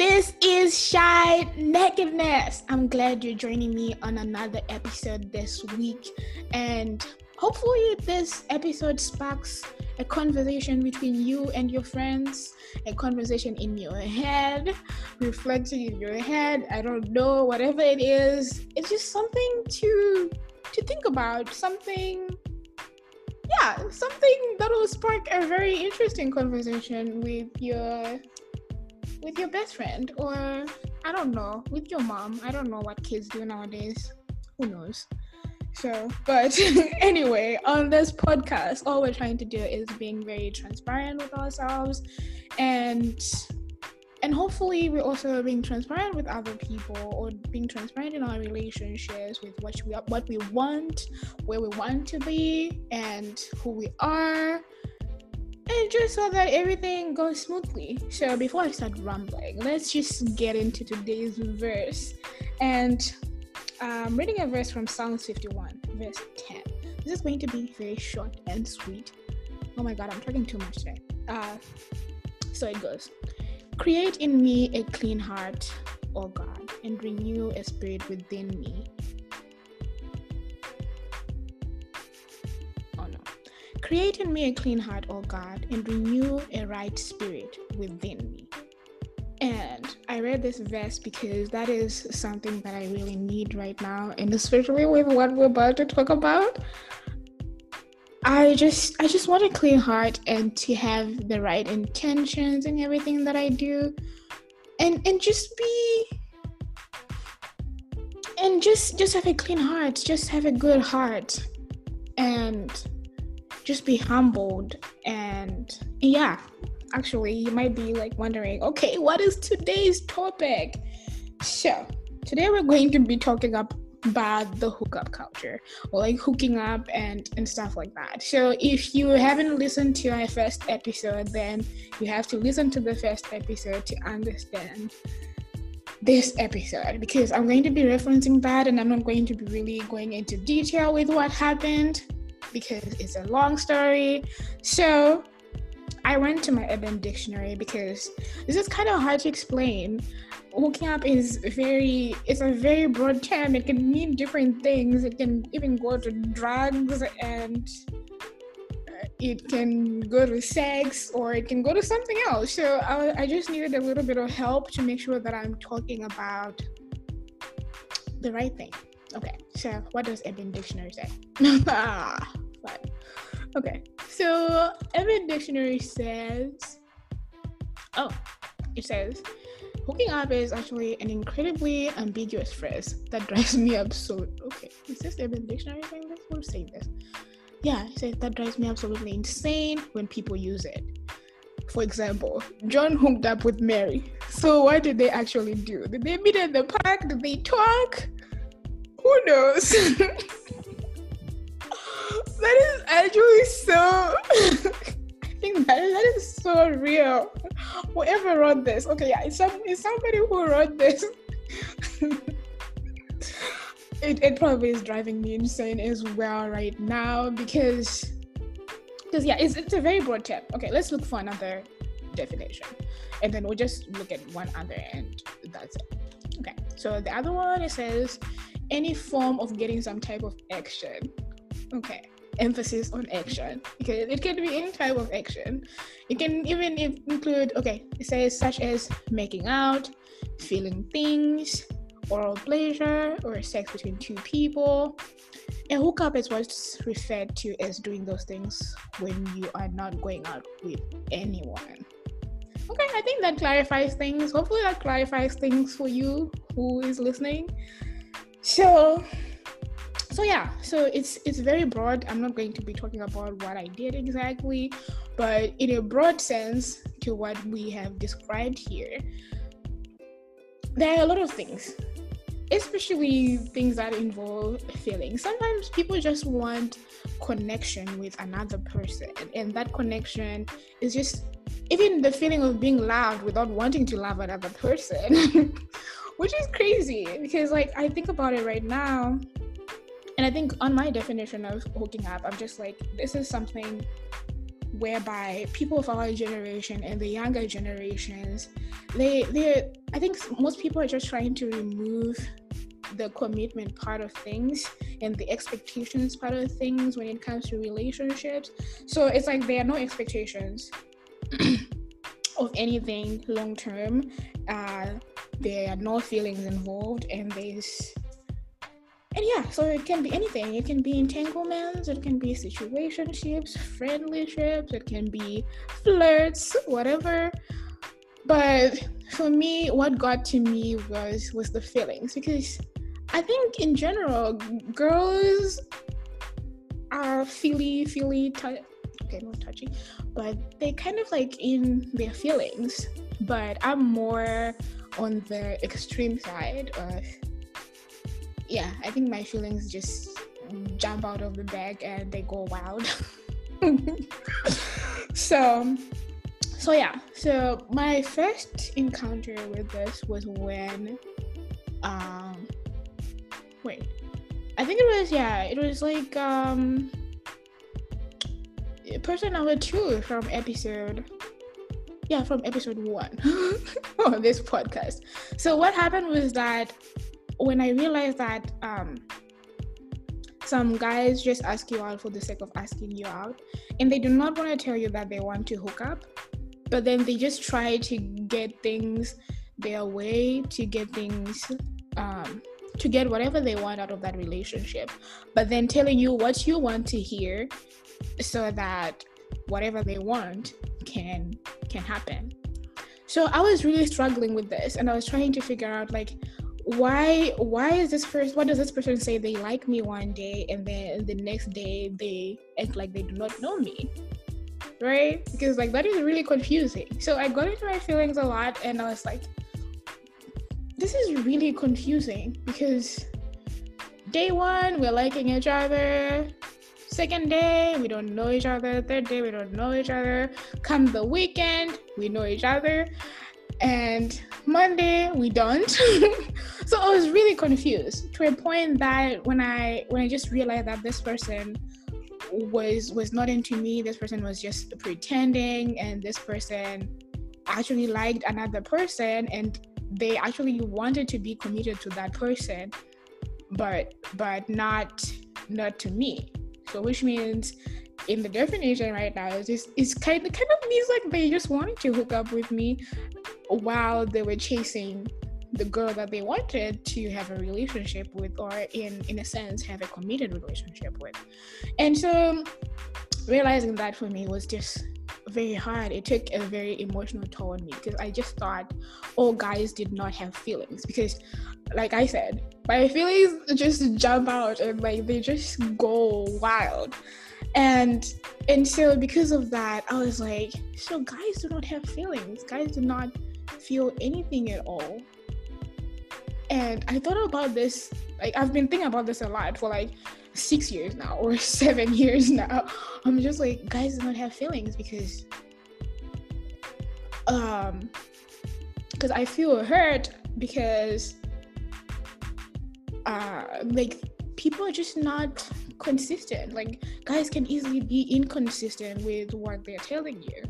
This is Shy Nakedness. I'm glad you're joining me on another episode this week. And hopefully, this episode sparks a conversation between you and your friends, a conversation in your head, reflecting in your head. I don't know, whatever it is. It's just something to to think about, something yeah, something that will spark a very interesting conversation with your with your best friend or I don't know, with your mom. I don't know what kids do nowadays. Who knows? So, but anyway, on this podcast, all we're trying to do is being very transparent with ourselves and and hopefully we're also being transparent with other people or being transparent in our relationships with what we what we want, where we want to be and who we are and just so that everything goes smoothly. So before I start rambling, let's just get into today's verse. And I'm reading a verse from Psalms 51, verse 10. This is going to be very short and sweet. Oh my god, I'm talking too much today. Uh, so it goes Create in me a clean heart, O God, and renew a spirit within me. Create in me a clean heart, O God, and renew a right spirit within me. And I read this verse because that is something that I really need right now, and especially with what we're about to talk about. I just I just want a clean heart and to have the right intentions in everything that I do. And and just be and just just have a clean heart, just have a good heart. And just be humbled and yeah actually you might be like wondering okay what is today's topic? So today we're going to be talking about the hookup culture or like hooking up and and stuff like that. So if you haven't listened to my first episode then you have to listen to the first episode to understand this episode because i'm going to be referencing that and i'm not going to be really going into detail with what happened because it's a long story. So I went to my Urban Dictionary because this is kind of hard to explain. Hooking up is very, it's a very broad term. It can mean different things. It can even go to drugs and uh, it can go to sex or it can go to something else. So I, I just needed a little bit of help to make sure that I'm talking about the right thing. Okay, so what does Urban Dictionary say? Okay, so Urban Dictionary says, oh, it says, hooking up is actually an incredibly ambiguous phrase that drives me absolutely. Okay, is this Urban Dictionary saying this? Who's saying this? Yeah, it says that drives me absolutely insane when people use it. For example, John hooked up with Mary. So what did they actually do? Did they meet at the park? Did they talk? Who knows? that is actually so. I think that, that is so real. Whoever wrote this, okay, yeah, it's, some, it's somebody who wrote this. it, it probably is driving me insane as well right now because because yeah it's, it's a very broad term okay let's look for another definition and then we'll just look at one other and that's it okay so the other one it says any form of getting some type of action. Okay, emphasis on action because it can be any type of action. It can even include, okay, it says such as making out, feeling things, oral pleasure, or sex between two people. A hookup is what's referred to as doing those things when you are not going out with anyone. Okay, I think that clarifies things. Hopefully, that clarifies things for you who is listening so so yeah so it's it's very broad. I'm not going to be talking about what i did exactly but in a broad sense to what we have described here there are a lot of things especially things that involve feelings. Sometimes people just want connection with another person and that connection is just even the feeling of being loved without wanting to love another person which is crazy because like I think about it right now, and I think on my definition of hooking up, I'm just like this is something whereby people of our generation and the younger generations, they they I think most people are just trying to remove the commitment part of things and the expectations part of things when it comes to relationships. So it's like there are no expectations of anything long term. Uh, there are no feelings involved, and there's and yeah, so it can be anything. It can be entanglements, it can be situationships, friendlyships, it can be flirts, whatever. But for me, what got to me was was the feelings because I think in general, girls are feely, feely, t- okay, not touchy, but they kind of like in their feelings. But I'm more on the extreme side of yeah, I think my feelings just jump out of the bag and they go wild. so, so yeah. So my first encounter with this was when, um, wait, I think it was yeah, it was like um, person number two from episode yeah from episode one on this podcast so what happened was that when I realized that um, some guys just ask you out for the sake of asking you out, and they do not want to tell you that they want to hook up, but then they just try to get things their way, to get things, um, to get whatever they want out of that relationship, but then telling you what you want to hear so that whatever they want can can happen. So I was really struggling with this and I was trying to figure out like why why is this person what does this person say? They like me one day and then the next day they act like they do not know me right? Because like that is really confusing. So i got into my feelings a lot and i was like this is really confusing because day one we're liking each other. Second day we don't know each other. Third day we don't know each other. Come the weekend we know each other and Monday we don't. so I was really confused to a point that when I when I just realized that this person was was not into me, this person was just pretending, and this person actually liked another person, and they actually wanted to be committed to that person, but but not not to me. So which means in the definition right now is just it's kind of kind of means like they just wanted to hook up with me while they were chasing the girl that they wanted to have a relationship with or in in a sense have a committed relationship with. And so realizing that for me was just very hard. It took a very emotional toll on me because i just thought all guys did not have feelings. Because like i said my feelings just jump out and like they just go wild and and so because of that i was like so guys do not have feelings. Guys do not feel anything at all. And i thought about this like i've been thinking about this a lot for like six years now or seven years now. I'm just like guys do not have feelings because um because i feel hurt because uh like people are just not consistent. Like guys can easily be inconsistent with what they're telling you.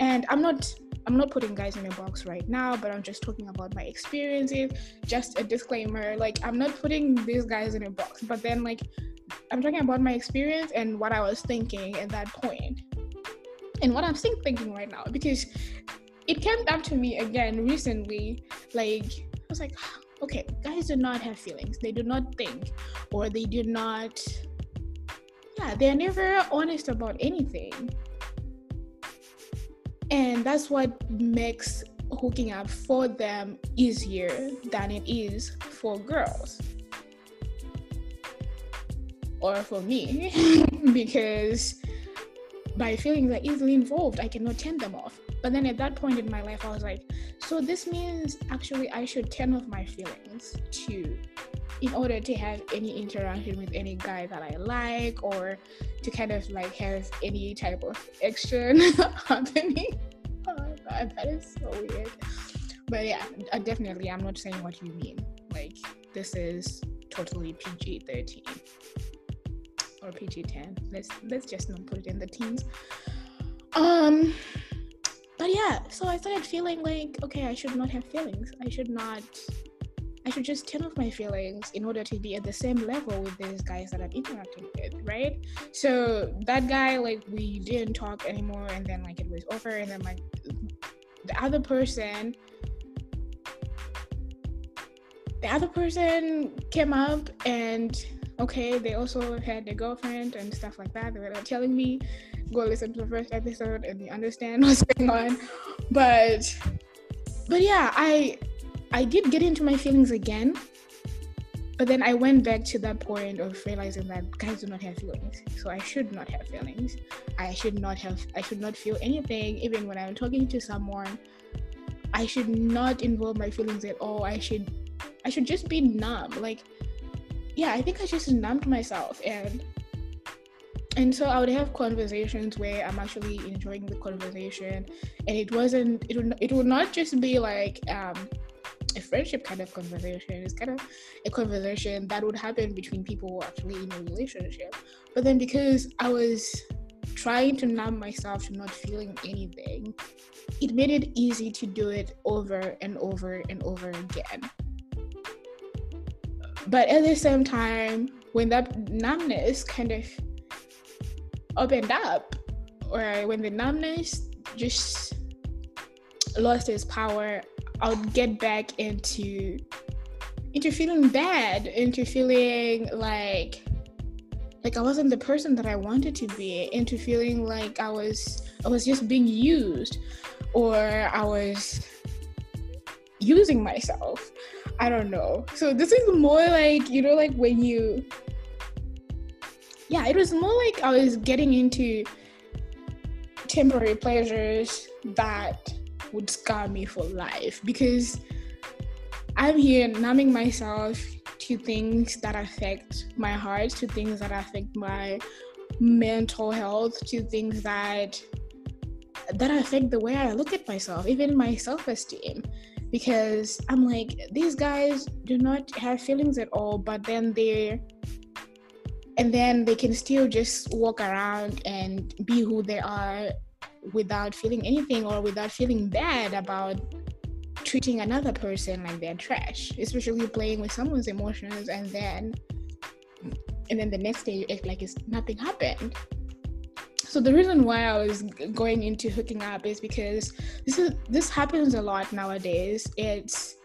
And I'm not I'm not putting guys in a box right now, but I'm just talking about my experiences. Just a disclaimer, like I'm not putting these guys in a box, but then like I'm talking about my experience and what I was thinking at that point. And what I'm still thinking right now because it came back to me again recently like I was like okay, guys do not have feelings. They do not think or they do not yeah, they're never honest about anything. And that's what makes hooking up for them easier than it is for girls. Or for me, because by feelings are easily involved, I cannot turn them off. But then at that point in my life, I was like, so this means actually I should turn off my feelings to in order to have any interaction with any guy that I like or to kind of like have any type of action happening. Oh God, that is so weird. But yeah, definitely, I'm not saying what you mean. Like, this is totally PG 13 or PG 10. Let's let's just not put it in the teens. Um but yeah, so I started feeling like, okay, I should not have feelings. I should not. I should just turn off my feelings in order to be at the same level with these guys that I'm interacting with, right? So that guy, like, we didn't talk anymore, and then like it was over, and then like the other person the other person came up and okay they also had a girlfriend and stuff like that they were telling me go listen to the first episode and you understand what's going on but but yeah i i did get into my feelings again but then i went back to that point of realizing that guys do not have feelings so i should not have feelings i should not have i should not feel anything even when i'm talking to someone i should not involve my feelings at all i should I should just be numb. Like, yeah, I think I just numbed myself and and so I would have conversations where I'm actually enjoying the conversation, and it wasn't. It would. It would not just be like um, friendship kind of conversation. It's kind of a conversation that would happen between people who are actually in a relationship. But then because I was trying to numb myself to not feeling anything, it made it easy to do it over and over and over again. But at the same time, when that numbness kind of opened up, or when the numbness just lost its power, I would get back into into feeling bad, into feeling like like I wasn't the person that I wanted to be, into feeling like I was I was just being used or I was using myself. I don't know. So this is more like, you know, like when you yeah, it was more like I was getting into temporary pleasures that would scar me for life because I'm here numbing myself to things that affect my heart, to things that affect my mental health, to things that that affect the way I look at myself, even my self-esteem. Because I'm like, these guys do not have feelings at all, but then they're and then they can still just walk around and be who they are without feeling anything or without feeling bad about treating another person like they're trash, especially playing with someone's emotions and then and then the next day you act like it's nothing happened. So the reason why I was going into hooking up is because this is this happens a lot nowadays. It's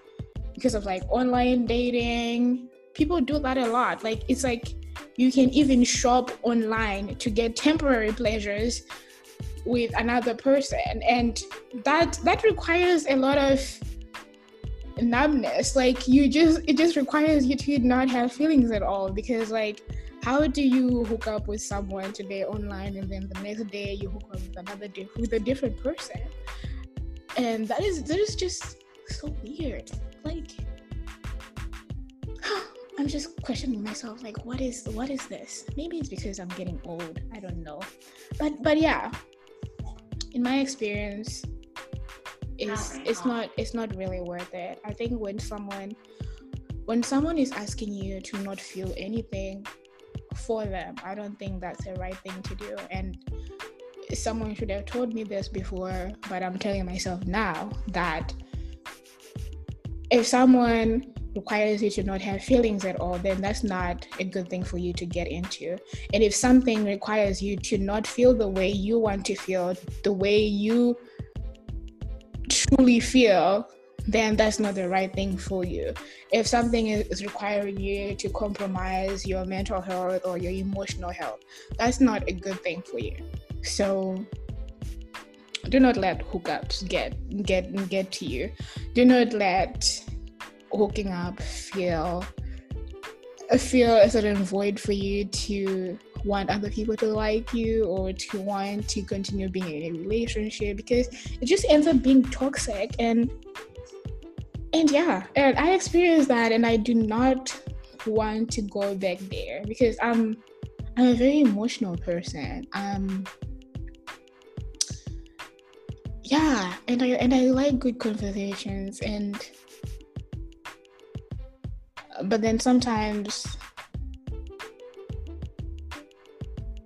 because of like online dating. People do that a lot. Like it's like you can even shop online to get temporary pleasures with another person. And that that requires a lot of numbness. Like you just it just requires you to not have feelings at all because like how do you hook up with someone today online and then the next day you hook up with another with a different person? And that is that is just so weird. Like i'm just questioning myself like what is what is this? Maybe it's because i'm getting old. I don't know. But but yeah in my experience it's it's not it's not really worth it i think when someone when someone is asking you to not feel anything for them. I don't think that's the right thing to do. And someone should have told me this before, but I'm telling myself now that if someone requires you to not have feelings at all, then that's not a good thing for you to get into. And if something requires you to not feel the way you want to feel, the way you truly feel, then that's not the right thing for you. If something is requiring you to compromise your mental health or your emotional health, that's not a good thing for you. So do not let hookups get get get to you. Do not let hooking up feel feel a certain void for you to want other people to like you or to want to continue being in a relationship because it just ends up being toxic and and yeah, and I experienced that, and I do not want to go back there because I'm I'm a very emotional person. Um, yeah, and I and I like good conversations, and but then sometimes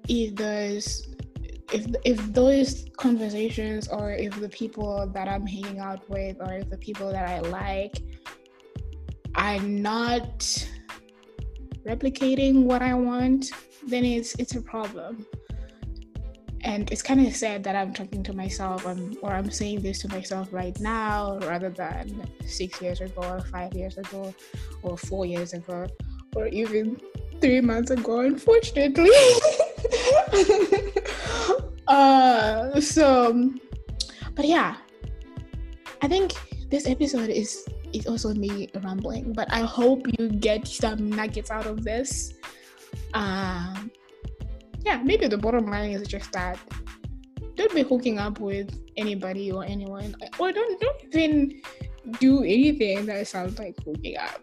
if there's if if those conversations or if the people that I'm hanging out with or if the people that I like are not replicating what I want, then it's it's a problem. And it's kind of sad that I'm talking to myself or I'm saying this to myself right now rather than six years ago or five years ago or four years ago or even three months ago, unfortunately. uh, so, but yeah, I think this episode is is also me rambling, but I hope you get some nuggets out of this. Um, yeah, maybe the bottom line is just that don't be hooking up with anybody or anyone, or don't don't even do anything that sounds like hooking up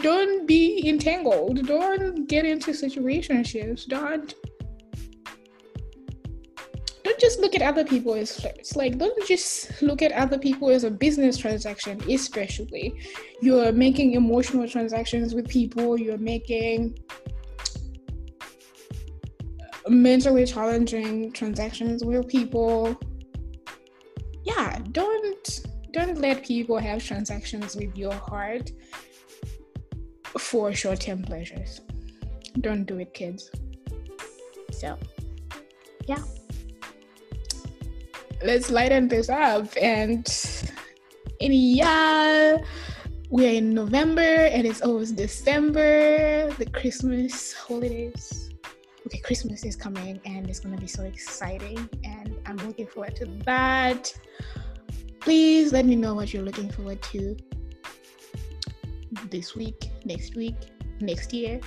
don't be entangled. Don't get into situationships. Don't don't just look at other people as flirts. Like don't just look at other people as a business transaction, especially. You're making emotional transactions with people, you're making mentally challenging transactions with people. Yeah, don't don't let people have transactions with your heart for short term pleasures. Don't do it, kids. So, yeah. Let's lighten this up. And in yeah, we're in November and it's almost December, the Christmas holidays. Okay, Christmas is coming and it's gonna be so exciting, and I'm looking forward to that. Please let me know what you're looking forward to this week, next week, next year,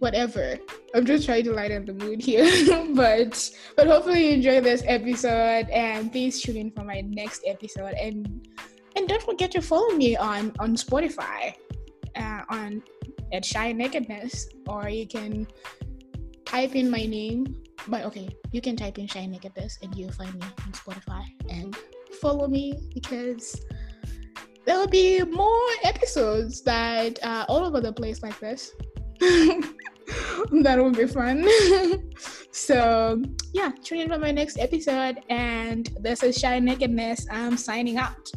whatever. I'm just trying to lighten the mood here, but but hopefully you enjoy this episode and please tune in for my next episode and and don't forget to follow me on on Spotify, uh, on at Shy Nakedness, or you can type in my name. But okay, you can type in Shy Nakedness and you'll find me on Spotify and follow me because there will be more episodes that are all over the place like this. that will be fun. so yeah, tune in for my next episode. And this is Shy Nakedness. I'm signing out.